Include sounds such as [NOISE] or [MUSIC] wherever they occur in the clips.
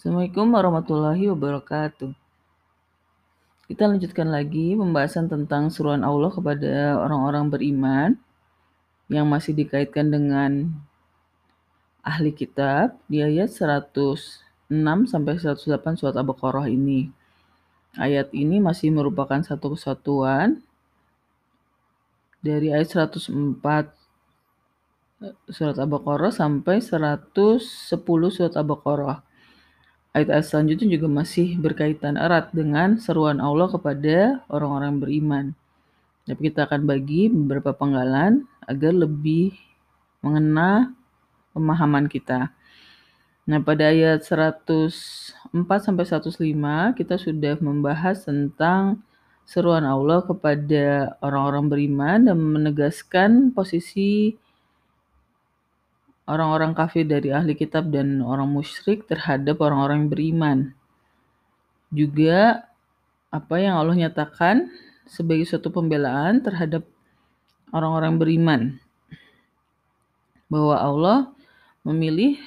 Assalamualaikum warahmatullahi wabarakatuh. Kita lanjutkan lagi pembahasan tentang seruan Allah kepada orang-orang beriman yang masih dikaitkan dengan ahli kitab di ayat 106 sampai 108 surat Al-Baqarah ini. Ayat ini masih merupakan satu kesatuan dari ayat 104 surat Al-Baqarah sampai 110 surat Al-Baqarah. Ayat-ayat selanjutnya juga masih berkaitan erat dengan seruan Allah kepada orang-orang beriman. Tapi kita akan bagi beberapa penggalan agar lebih mengena pemahaman kita. Nah, pada ayat 104 sampai 105 kita sudah membahas tentang seruan Allah kepada orang-orang beriman dan menegaskan posisi orang-orang kafir dari ahli kitab dan orang musyrik terhadap orang-orang yang beriman. Juga apa yang Allah nyatakan sebagai suatu pembelaan terhadap orang-orang beriman. Bahwa Allah memilih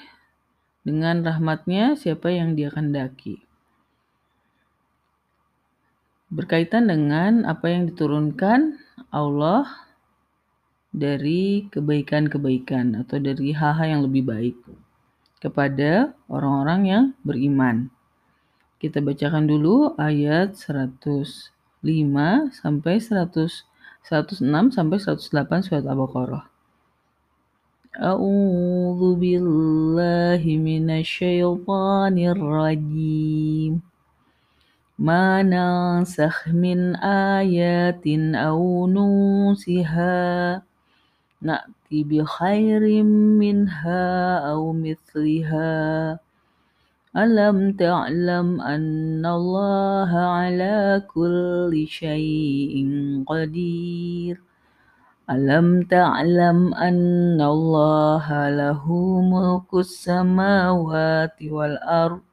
dengan rahmatnya siapa yang dia kendaki. Berkaitan dengan apa yang diturunkan Allah dari kebaikan-kebaikan atau dari hal-hal yang lebih baik kepada orang-orang yang beriman. Kita bacakan dulu ayat 105 sampai 100 106 sampai 108 surat Al-Baqarah. A'udzu billahi minasyaitonir rajim. Ma nansakh min ayatin aw nusiha نأتي بخير منها أو مثلها؟ ألم تعلم أن الله على كل شيء قدير؟ ألم تعلم أن الله له ملك السماوات والأرض؟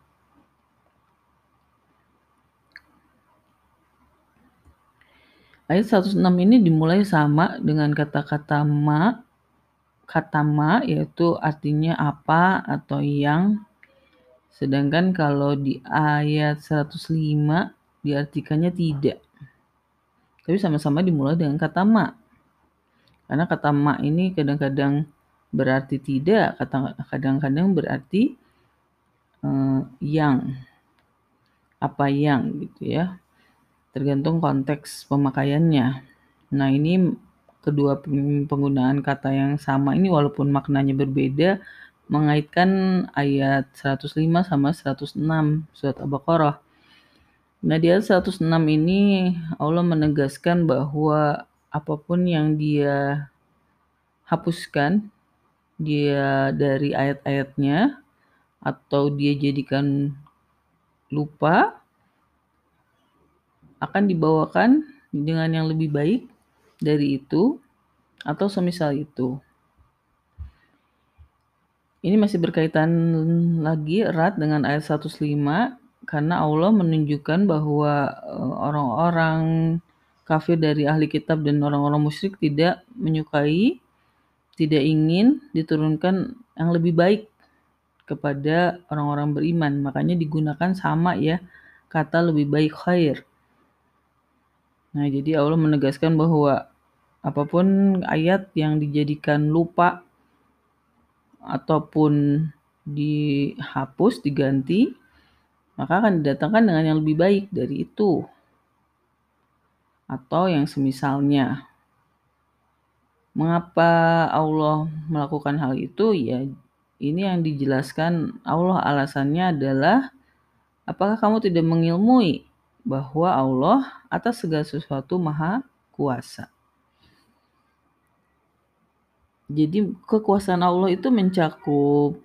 Ayat 106 ini dimulai sama dengan kata-kata ma, kata ma yaitu artinya apa atau yang. Sedangkan kalau di ayat 105 diartikannya tidak. Tapi sama-sama dimulai dengan kata ma. Karena kata ma ini kadang-kadang berarti tidak, kadang-kadang berarti uh, yang. Apa yang gitu ya tergantung konteks pemakaiannya. Nah, ini kedua penggunaan kata yang sama ini walaupun maknanya berbeda mengaitkan ayat 105 sama 106 surat Al-Baqarah. Nah, di ayat 106 ini Allah menegaskan bahwa apa pun yang dia hapuskan dia dari ayat-ayatnya atau dia jadikan lupa akan dibawakan dengan yang lebih baik dari itu atau semisal itu. Ini masih berkaitan lagi erat dengan ayat 105 karena Allah menunjukkan bahwa eh, orang-orang kafir dari ahli kitab dan orang-orang musyrik tidak menyukai, tidak ingin diturunkan yang lebih baik kepada orang-orang beriman. Makanya digunakan sama ya kata lebih baik khair. Nah, jadi Allah menegaskan bahwa apa pun ayat yang dijadikan lupa ataupun dihapus, diganti, maka akan didatangkan dengan yang lebih baik dari itu. Atau yang semisalnya. Mengapa Allah melakukan hal itu? Ya, ini yang dijelaskan Allah alasannya adalah apakah kamu tidak mengilmui bahwa Allah atas segala sesuatu maha kuasa. Jadi kekuasaan Allah itu mencakup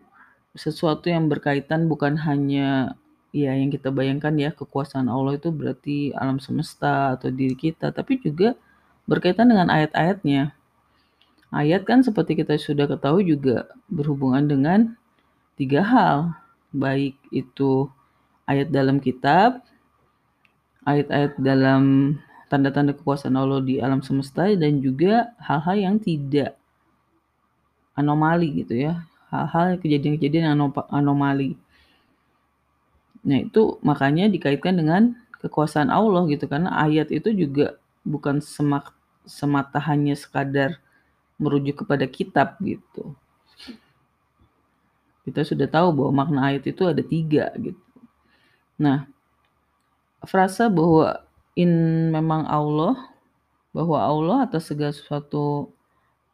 sesuatu yang berkaitan bukan hanya ya yang kita bayangkan ya kekuasaan Allah itu berarti alam semesta atau diri kita, tapi juga berkaitan dengan ayat-ayatnya. Ayat kan seperti kita sudah ketahui juga berhubungan dengan tiga hal, baik itu ayat dalam kitab, ayat-ayat dalam tanda-tanda kekuasaan Allah di alam semesta dan juga hal-hal yang tidak anomali gitu ya. Hal-hal kejadian-kejadian anomali. Nah itu makanya dikaitkan dengan kekuasaan Allah gitu karena ayat itu juga bukan semak, semata hanya sekadar merujuk kepada kitab gitu. Kita sudah tahu bahwa makna ayat itu ada tiga gitu. Nah frasa bahwa in memang Allah bahwa Allah atas segala sesuatu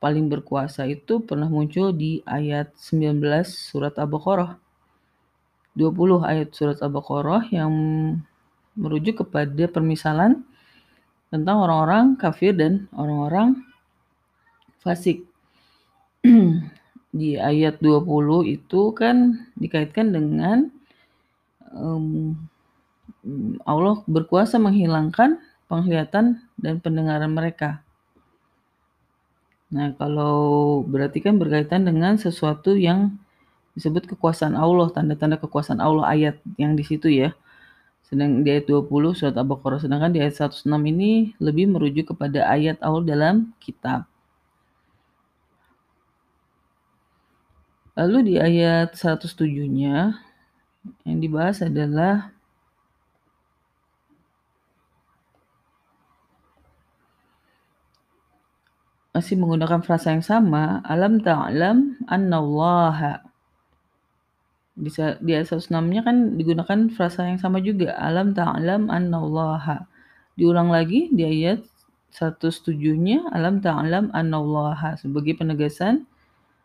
paling berkuasa itu pernah muncul di ayat 19 surat Al-Baqarah. 20 ayat surat Al-Baqarah yang merujuk kepada permisalan tentang orang-orang kafir dan orang-orang fasik. [CLEARS THROAT] di ayat 20 itu kan dikaitkan dengan um, Allah berkuasa menghilangkan penglihatan dan pendengaran mereka. Nah, kalau berarti kan berkaitan dengan sesuatu yang disebut kekuasaan Allah, tanda-tanda kekuasaan Allah ayat yang di situ ya. Sedang di ayat 20 surat Al-Baqarah, sedangkan di ayat 106 ini lebih merujuk kepada ayat Allah dalam kitab. Lalu di ayat 107-nya yang dibahas adalah masih menggunakan frasa yang sama, alam ta'lam annallaha. Di, di ayat 106-nya kan digunakan frasa yang sama juga, alam ta'lam annallaha. Diulang lagi di ayat 107-nya, alam ta'lam annallaha. Sebagai penegasan,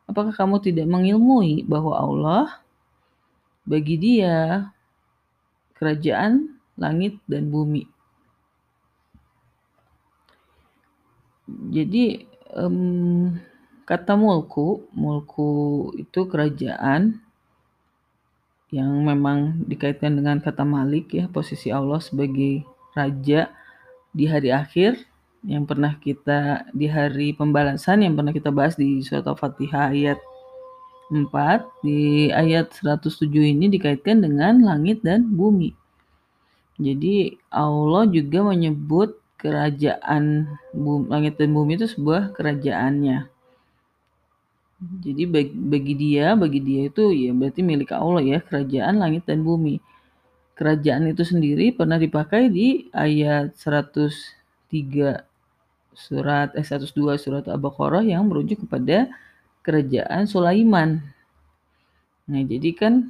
apakah kamu tidak mengilmui bahwa Allah bagi dia kerajaan langit dan bumi. Jadi um, kata mulku, mulku itu kerajaan yang memang dikaitkan dengan kata malik ya, posisi Allah sebagai raja di hari akhir yang pernah kita di hari pembalasan yang pernah kita bahas di surat Al-Fatihah ayat 4 di ayat 107 ini dikaitkan dengan langit dan bumi. Jadi Allah juga menyebut kerajaan bumi, langit dan bumi itu sebuah kerajaannya. Jadi bagi, bagi dia, bagi dia itu ya berarti milik Allah ya, kerajaan langit dan bumi. Kerajaan itu sendiri pernah dipakai di ayat 103 surat eh 102 surat Al-Baqarah yang merujuk kepada kerajaan Sulaiman. Nah, jadi kan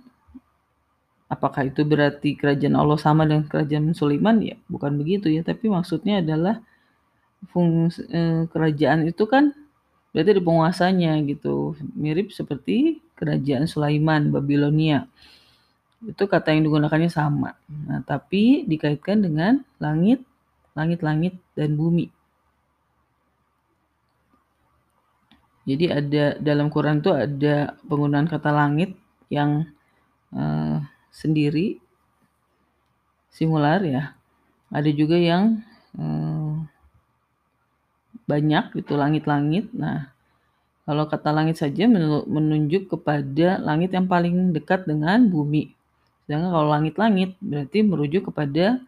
Apakah itu berarti kerajaan Allah sama dengan kerajaan Sulaiman? Ya, bukan begitu ya, tapi maksudnya adalah fungsi eh, kerajaan itu kan berarti ada penguasanya gitu. Mirip seperti kerajaan Sulaiman Babilonia. Itu kata yang digunakannya sama. Nah, tapi dikaitkan dengan langit, langit-langit dan bumi. Jadi ada dalam Quran itu ada penggunaan kata langit yang uh, sendiri singular ya. Ada juga yang eh, banyak itu langit-langit. Nah, kalau kata langit saja menunjuk kepada langit yang paling dekat dengan bumi. Sedangkan kalau langit-langit berarti merujuk kepada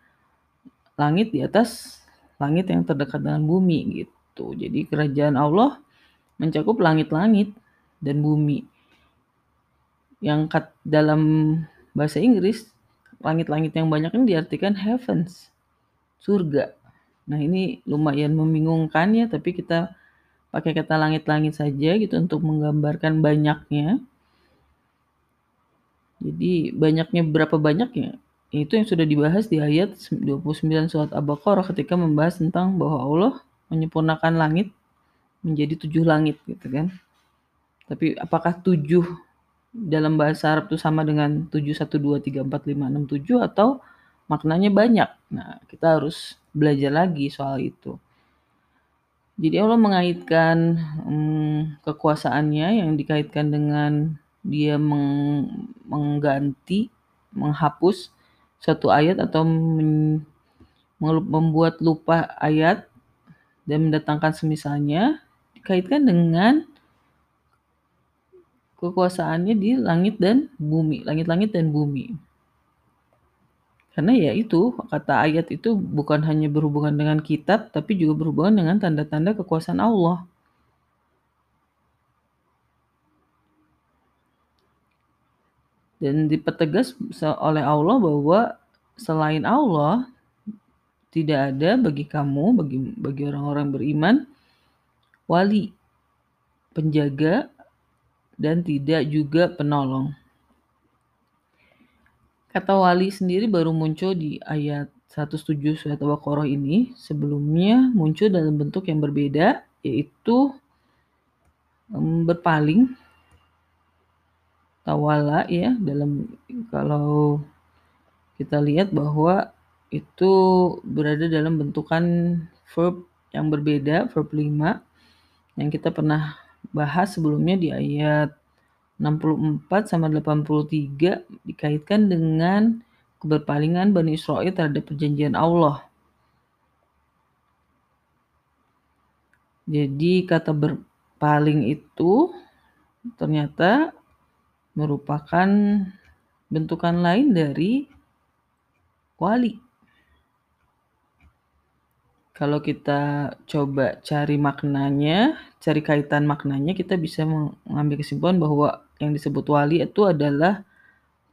langit di atas langit yang terdekat dengan bumi gitu. Jadi kerajaan Allah mencakup langit-langit dan bumi. Yang kat dalam bahasa Inggris langit-langit yang banyak ini diartikan heavens, surga. Nah ini lumayan membingungkan ya, tapi kita pakai kata langit-langit saja gitu untuk menggambarkan banyaknya. Jadi banyaknya berapa banyaknya? Itu yang sudah dibahas di ayat 29 surat Al-Baqarah ketika membahas tentang bahwa Allah menyempurnakan langit menjadi tujuh langit gitu kan. Tapi apakah tujuh dalam bahasa Arab itu sama dengan 7, 1, 2, 3, 4, 5, 6, 7 atau maknanya banyak. Nah, kita harus belajar lagi soal itu. Jadi Allah mengaitkan hmm, kekuasaannya yang dikaitkan dengan dia meng mengganti, menghapus suatu ayat atau men membuat lupa ayat dan mendatangkan semisalnya dikaitkan dengan kekuasaannya di langit dan bumi, langit-langit dan bumi. Karena ya itu, kata ayat itu bukan hanya berhubungan dengan kitab, tapi juga berhubungan dengan tanda-tanda kekuasaan Allah. Dan dipertegas oleh Allah bahwa selain Allah tidak ada bagi kamu, bagi bagi orang-orang beriman, wali, penjaga, dan tidak juga penolong. Kata wali sendiri baru muncul di ayat 107 surat Al-Baqarah ini. Sebelumnya muncul dalam bentuk yang berbeda, yaitu berpaling tawala ya dalam kalau kita lihat bahwa itu berada dalam bentukan verb yang berbeda, verb 5 yang kita pernah bahas sebelumnya di ayat 64 sama 83 dikaitkan dengan keberpalingan Bani Israel terhadap perjanjian Allah. Jadi kata berpaling itu ternyata merupakan bentukan lain dari wali. Kalau kita coba cari maknanya, cari kaitan maknanya, kita bisa mengambil kesimpulan bahwa yang disebut wali itu adalah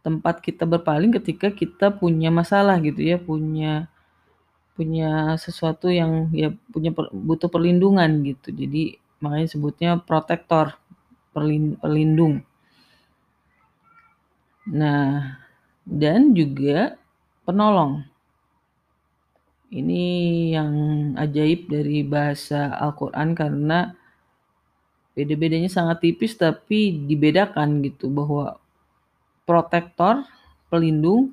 tempat kita berpaling ketika kita punya masalah gitu ya, punya punya sesuatu yang ya punya per, butuh perlindungan gitu. Jadi makanya sebutnya protektor, perlindung. Nah, dan juga penolong. Ini yang ajaib dari bahasa Al-Quran karena beda-bedanya sangat tipis tapi dibedakan gitu bahwa protektor, pelindung,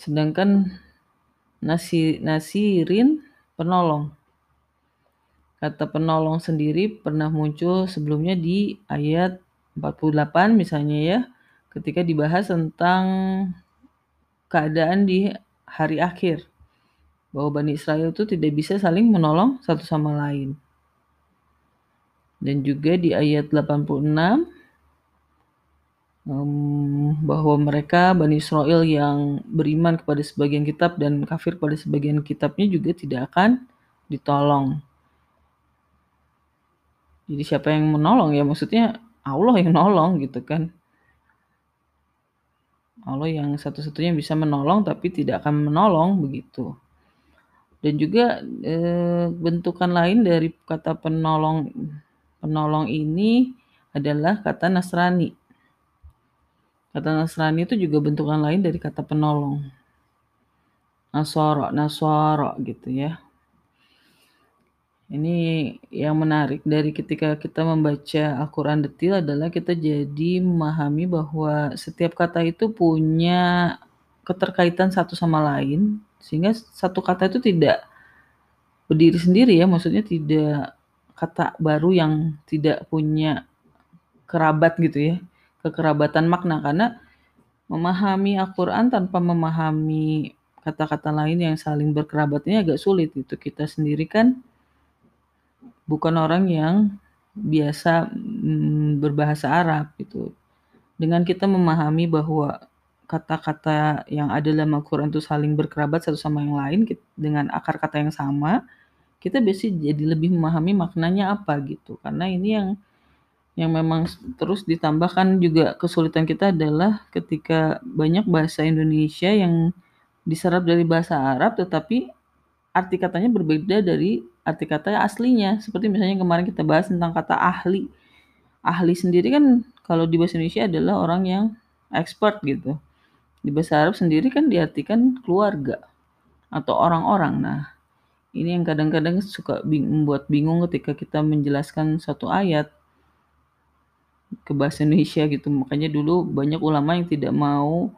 sedangkan nasi, nasirin penolong. Kata penolong sendiri pernah muncul sebelumnya di ayat 48 misalnya ya ketika dibahas tentang keadaan di hari akhir bahwa Bani Israel itu tidak bisa saling menolong satu sama lain. Dan juga di ayat 86 um, bahwa mereka Bani Israel yang beriman kepada sebagian kitab dan kafir pada sebagian kitabnya juga tidak akan ditolong. Jadi siapa yang menolong ya maksudnya Allah yang nolong gitu kan. Allah yang satu-satunya bisa menolong tapi tidak akan menolong begitu. Dan juga e, bentukan lain dari kata penolong penolong ini adalah kata Nasrani. Kata Nasrani itu juga bentukan lain dari kata penolong. Nasoro, Nasoro gitu ya. Ini yang menarik dari ketika kita membaca Al-Quran detail adalah kita jadi memahami bahwa setiap kata itu punya keterkaitan satu sama lain sehingga satu kata itu tidak berdiri sendiri ya maksudnya tidak kata baru yang tidak punya kerabat gitu ya kekerabatan makna karena memahami Al-Quran tanpa memahami kata-kata lain yang saling berkerabatnya agak sulit gitu kita sendiri kan bukan orang yang biasa mm, berbahasa Arab gitu. Dengan kita memahami bahwa kata-kata yang ada dalam Al-Quran itu saling berkerabat satu sama yang lain dengan akar kata yang sama, kita biasa jadi lebih memahami maknanya apa gitu. Karena ini yang yang memang terus ditambahkan juga kesulitan kita adalah ketika banyak bahasa Indonesia yang diserap dari bahasa Arab tetapi arti katanya berbeda dari arti kata aslinya. Seperti misalnya kemarin kita bahas tentang kata ahli. Ahli sendiri kan kalau di bahasa Indonesia adalah orang yang expert gitu. Di bahasa Arab sendiri kan diartikan keluarga atau orang-orang. Nah, ini yang kadang-kadang suka bing membuat bingung ketika kita menjelaskan suatu ayat ke bahasa Indonesia gitu. Makanya dulu banyak ulama yang tidak mau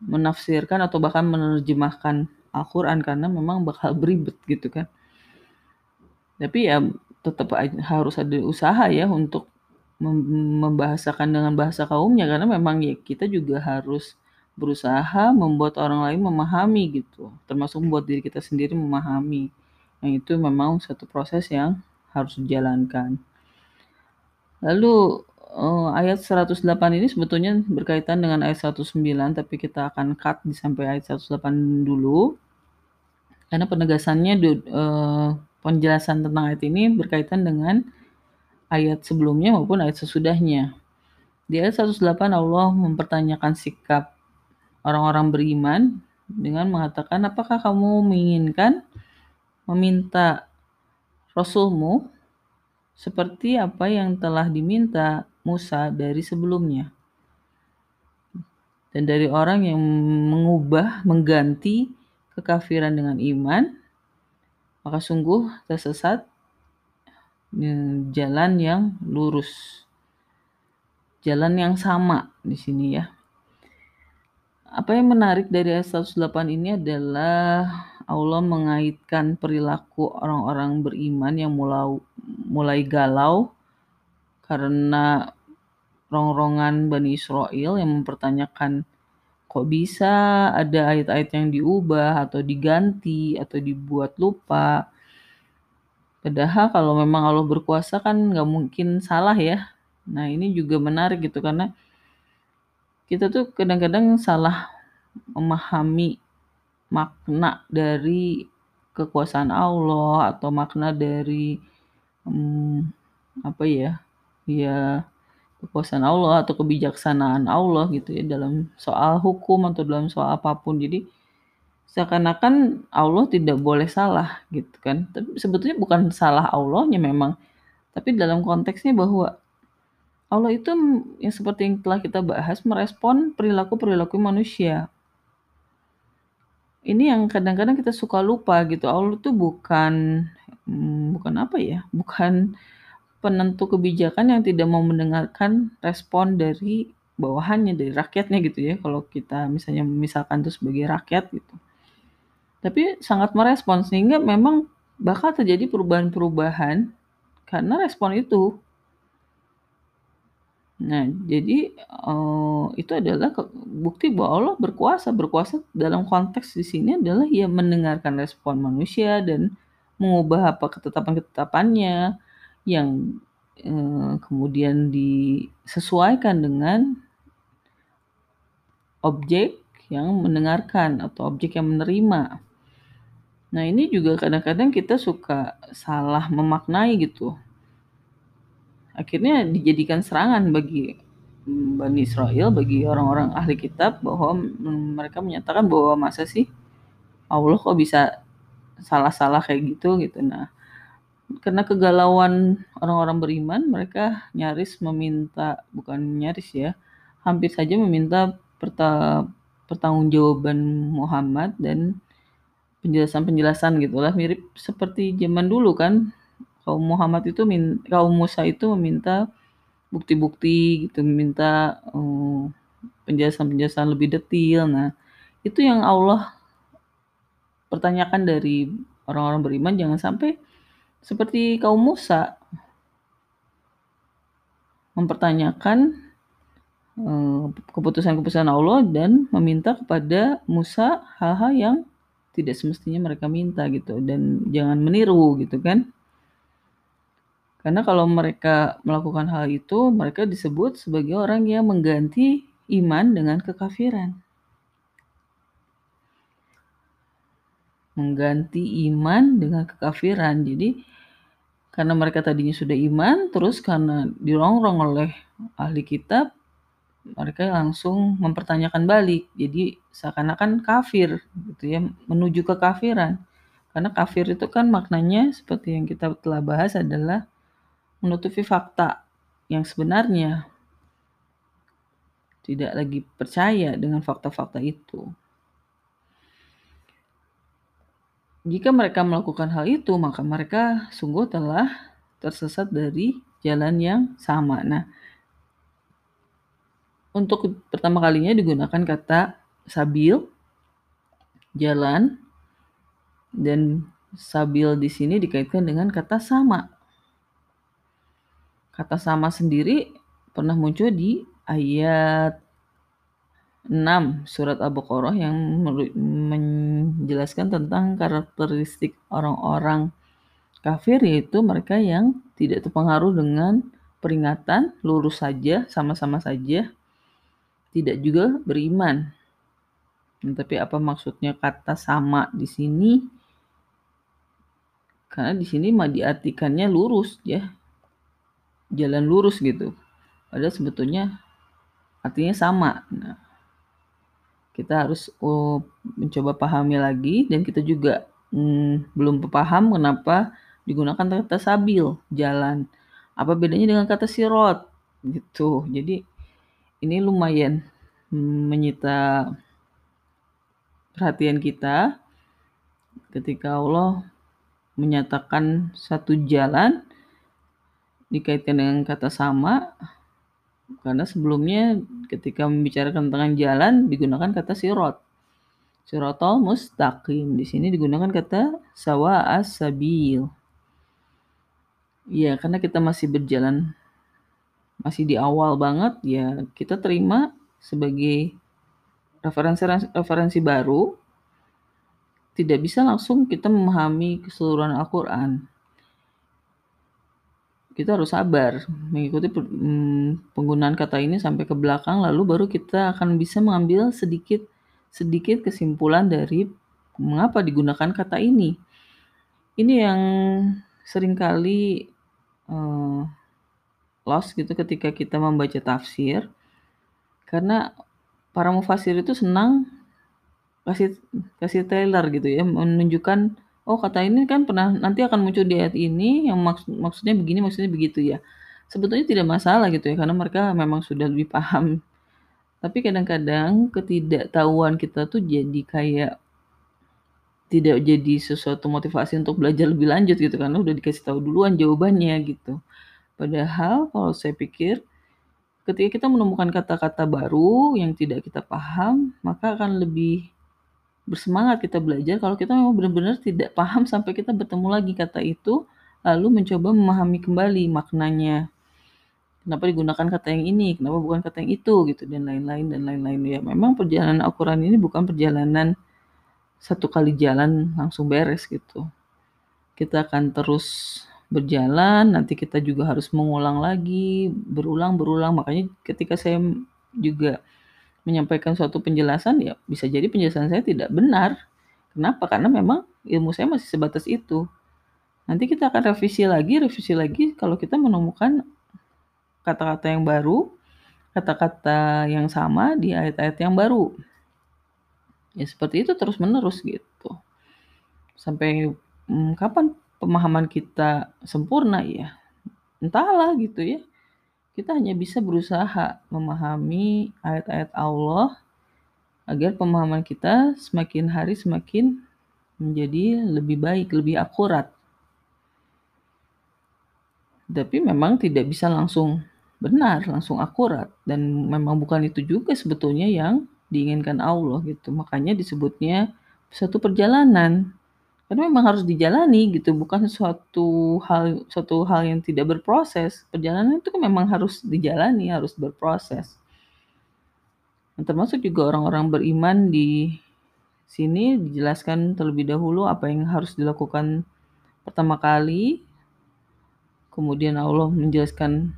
menafsirkan atau bahkan menerjemahkan Al-Quran karena memang bakal [LAUGHS] beribet gitu kan. Tapi ya tetap harus ada usaha ya untuk membahasakan dengan bahasa kaumnya karena memang ya kita juga harus berusaha membuat orang lain memahami gitu, termasuk membuat diri kita sendiri memahami. Nah, itu memang satu proses yang harus dijalankan. Lalu uh, ayat 108 ini sebetulnya berkaitan dengan ayat 109 tapi kita akan cut di sampai ayat 108 dulu. Karena penegasannya uh, penjelasan tentang ayat ini berkaitan dengan ayat sebelumnya maupun ayat sesudahnya. Di ayat 108 Allah mempertanyakan sikap orang-orang beriman dengan mengatakan apakah kamu menginginkan meminta Rasulmu seperti apa yang telah diminta Musa dari sebelumnya. Dan dari orang yang mengubah, mengganti kekafiran dengan iman, maka sungguh tersesat jalan yang lurus. Jalan yang sama di sini ya. Apa yang menarik dari ayat 108 ini adalah Allah mengaitkan perilaku orang-orang beriman yang mulai, mulai galau karena rongrongan Bani Israel yang mempertanyakan kok bisa ada ayat-ayat yang diubah atau diganti atau dibuat lupa. Padahal kalau memang Allah berkuasa kan nggak mungkin salah ya. Nah ini juga menarik gitu karena kita tuh kadang-kadang salah memahami makna dari kekuasaan Allah atau makna dari hmm, apa ya ya kekuasaan Allah atau kebijaksanaan Allah gitu ya dalam soal hukum atau dalam soal apa pun. Jadi seakan-akan Allah tidak boleh salah gitu kan. Tapi sebetulnya bukan salah Allahnya memang tapi dalam konteksnya bahwa Allah itu yang seperti yang telah kita bahas merespon perilaku-perilaku manusia ini yang kadang-kadang kita suka lupa gitu. Allah tuh bukan hmm, bukan apa ya? Bukan penentu kebijakan yang tidak mau mendengarkan respon dari bawahannya, dari rakyatnya gitu ya. Kalau kita misalnya misalkan itu sebagai rakyat gitu. Tapi sangat merespon sehingga memang bakal terjadi perubahan-perubahan karena respon itu. Nah, jadi uh, itu adalah bukti bahwa Allah berkuasa. Berkuasa dalam konteks di sini adalah ya mendengarkan respon manusia dan mengubah apa ketetapan-ketetapannya yang uh, kemudian disesuaikan dengan objek yang mendengarkan atau objek yang menerima. Nah, ini juga kadang-kadang kita suka salah memaknai gitu akhirnya dijadikan serangan bagi Bani Israel, bagi orang-orang ahli kitab bahwa mereka menyatakan bahwa masa sih Allah kok bisa salah-salah kayak gitu gitu. Nah, karena kegalauan orang-orang beriman, mereka nyaris meminta bukan nyaris ya, hampir saja meminta perta, pertanggungjawaban Muhammad dan penjelasan-penjelasan gitulah mirip seperti zaman dulu kan kaum Muhammad itu min, kaum Musa itu meminta bukti-bukti gitu, meminta penjelasan penjelasan-penjelasan lebih detail. Nah, itu yang Allah pertanyakan dari orang-orang beriman jangan sampai seperti kaum Musa mempertanyakan keputusan-keputusan Allah dan meminta kepada Musa hal-hal yang tidak semestinya mereka minta gitu dan jangan meniru gitu kan. Karena kalau mereka melakukan hal itu, mereka disebut sebagai orang yang mengganti iman dengan kekafiran. Mengganti iman dengan kekafiran. Jadi karena mereka tadinya sudah iman, terus karena dirongrong oleh ahli kitab, mereka langsung mempertanyakan balik. Jadi seakan-akan kafir gitu ya, menuju kekafiran. Karena kafir itu kan maknanya seperti yang kita telah bahas adalah menutupi fakta yang sebenarnya. Tidak lagi percaya dengan fakta-fakta itu. Jika mereka melakukan hal itu, maka mereka sungguh telah tersesat dari jalan yang sama. Nah, untuk pertama kalinya digunakan kata sabil, jalan, dan sabil di sini dikaitkan dengan kata sama. Kata sama sendiri pernah muncul di ayat 6 surat Al-Baqarah yang menjelaskan tentang karakteristik orang-orang kafir yaitu mereka yang tidak terpengaruh dengan peringatan, lurus saja, sama-sama saja, tidak juga beriman. Nah, tapi apa maksudnya kata sama di sini? Karena di sini mah diartikannya lurus ya. Jalan lurus gitu. Padahal sebetulnya artinya sama. Nah, kita harus oh, mencoba pahami lagi dan kita juga hmm, belum paham kenapa digunakan kata sabil jalan apa bedanya dengan kata sirot gitu jadi ini lumayan menyita perhatian kita ketika Allah menyatakan satu jalan dikaitkan dengan kata sama karena sebelumnya ketika membicarakan tentang jalan digunakan kata sirot. Sirotol mustaqim. Di sini digunakan kata sawa as-sabil. Ya, karena kita masih berjalan masih di awal banget ya kita terima sebagai referensi referensi baru tidak bisa langsung kita memahami keseluruhan Al-Qur'an kita harus sabar mengikuti mm, penggunaan kata ini sampai ke belakang lalu baru kita akan bisa mengambil sedikit sedikit kesimpulan dari mengapa digunakan kata ini. Ini yang sering kali uh, lost gitu ketika kita membaca tafsir karena para mufasir itu senang kasih kasih trailer gitu ya menunjukkan oh kata ini kan pernah nanti akan muncul di ayat ini yang maksud maksudnya begini maksudnya begitu ya. Sebetulnya tidak masalah gitu ya karena mereka memang sudah lebih paham. Tapi kadang-kadang ketidaktahuan kita tuh jadi kayak tidak jadi sesuatu motivasi untuk belajar lebih lanjut gitu karena udah dikasih tahu duluan jawabannya gitu. Padahal kalau saya pikir ketika kita menemukan kata-kata baru yang tidak kita paham maka akan lebih bersemangat kita belajar kalau kita memang benar-benar tidak paham sampai kita bertemu lagi kata itu lalu mencoba memahami kembali maknanya. Kenapa digunakan kata yang ini? Kenapa bukan kata yang itu? Gitu dan lain-lain dan lain-lain. Ya memang perjalanan Al-Quran ini bukan perjalanan satu kali jalan langsung beres gitu. Kita akan terus berjalan nanti kita juga harus mengulang lagi berulang berulang makanya ketika saya juga menyampaikan suatu penjelasan ya bisa jadi penjelasan saya tidak benar. Kenapa? Karena memang ilmu saya masih sebatas itu. Nanti kita akan revisi lagi, revisi lagi kalau kita menemukan kata-kata yang baru, kata-kata yang sama di ayat-ayat yang baru. Ya seperti itu terus-menerus gitu. Sampai hmm, kapan pemahaman kita sempurna ya? Entahlah gitu ya kita hanya bisa berusaha memahami ayat-ayat Allah agar pemahaman kita semakin hari semakin menjadi lebih baik, lebih akurat. Tapi memang tidak bisa langsung benar, langsung akurat dan memang bukan itu juga sebetulnya yang diinginkan Allah gitu. Makanya disebutnya satu perjalanan karena memang harus dijalani gitu, bukan suatu hal suatu hal yang tidak berproses. Perjalanan itu kan memang harus dijalani, harus berproses. Dan termasuk juga orang-orang beriman di sini dijelaskan terlebih dahulu apa yang harus dilakukan pertama kali. Kemudian Allah menjelaskan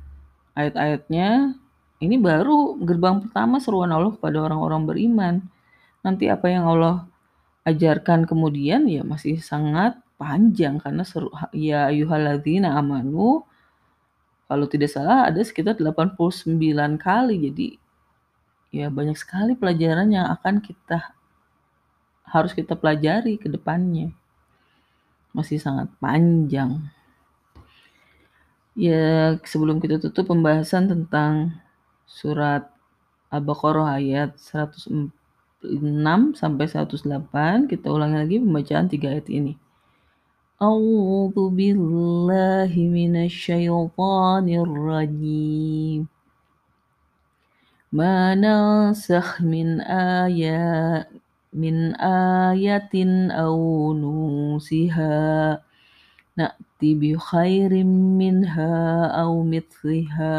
ayat-ayatnya. Ini baru gerbang pertama seruan Allah kepada orang-orang beriman. Nanti apa yang Allah ajarkan kemudian ya masih sangat panjang karena seru ya ayyuhalladzina amanu kalau tidak salah ada sekitar 89 kali. Jadi ya banyak sekali pelajaran yang akan kita harus kita pelajari ke depannya. Masih sangat panjang. Ya sebelum kita tutup pembahasan tentang surat Al-Baqarah ayat 104 6 sampai 108 kita ulangi lagi pembacaan tiga ayat ini. A'udzu billahi minasyaitonir rajim. Ma nansakh min ayat min ayatin aw nusiha نأتِ بخير منها أو مثلها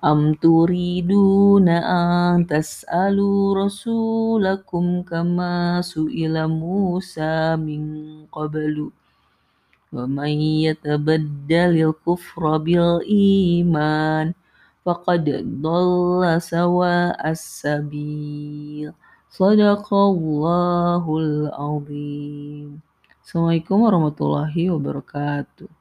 am turiduna an tas'alu rasulakum kama su'ila Musa min qablu. Wa man yatabaddalil kufra bil iman faqad dhalla sawa as-sabil sadaqallahul azim. Assalamualaikum warahmatullahi wabarakatuh.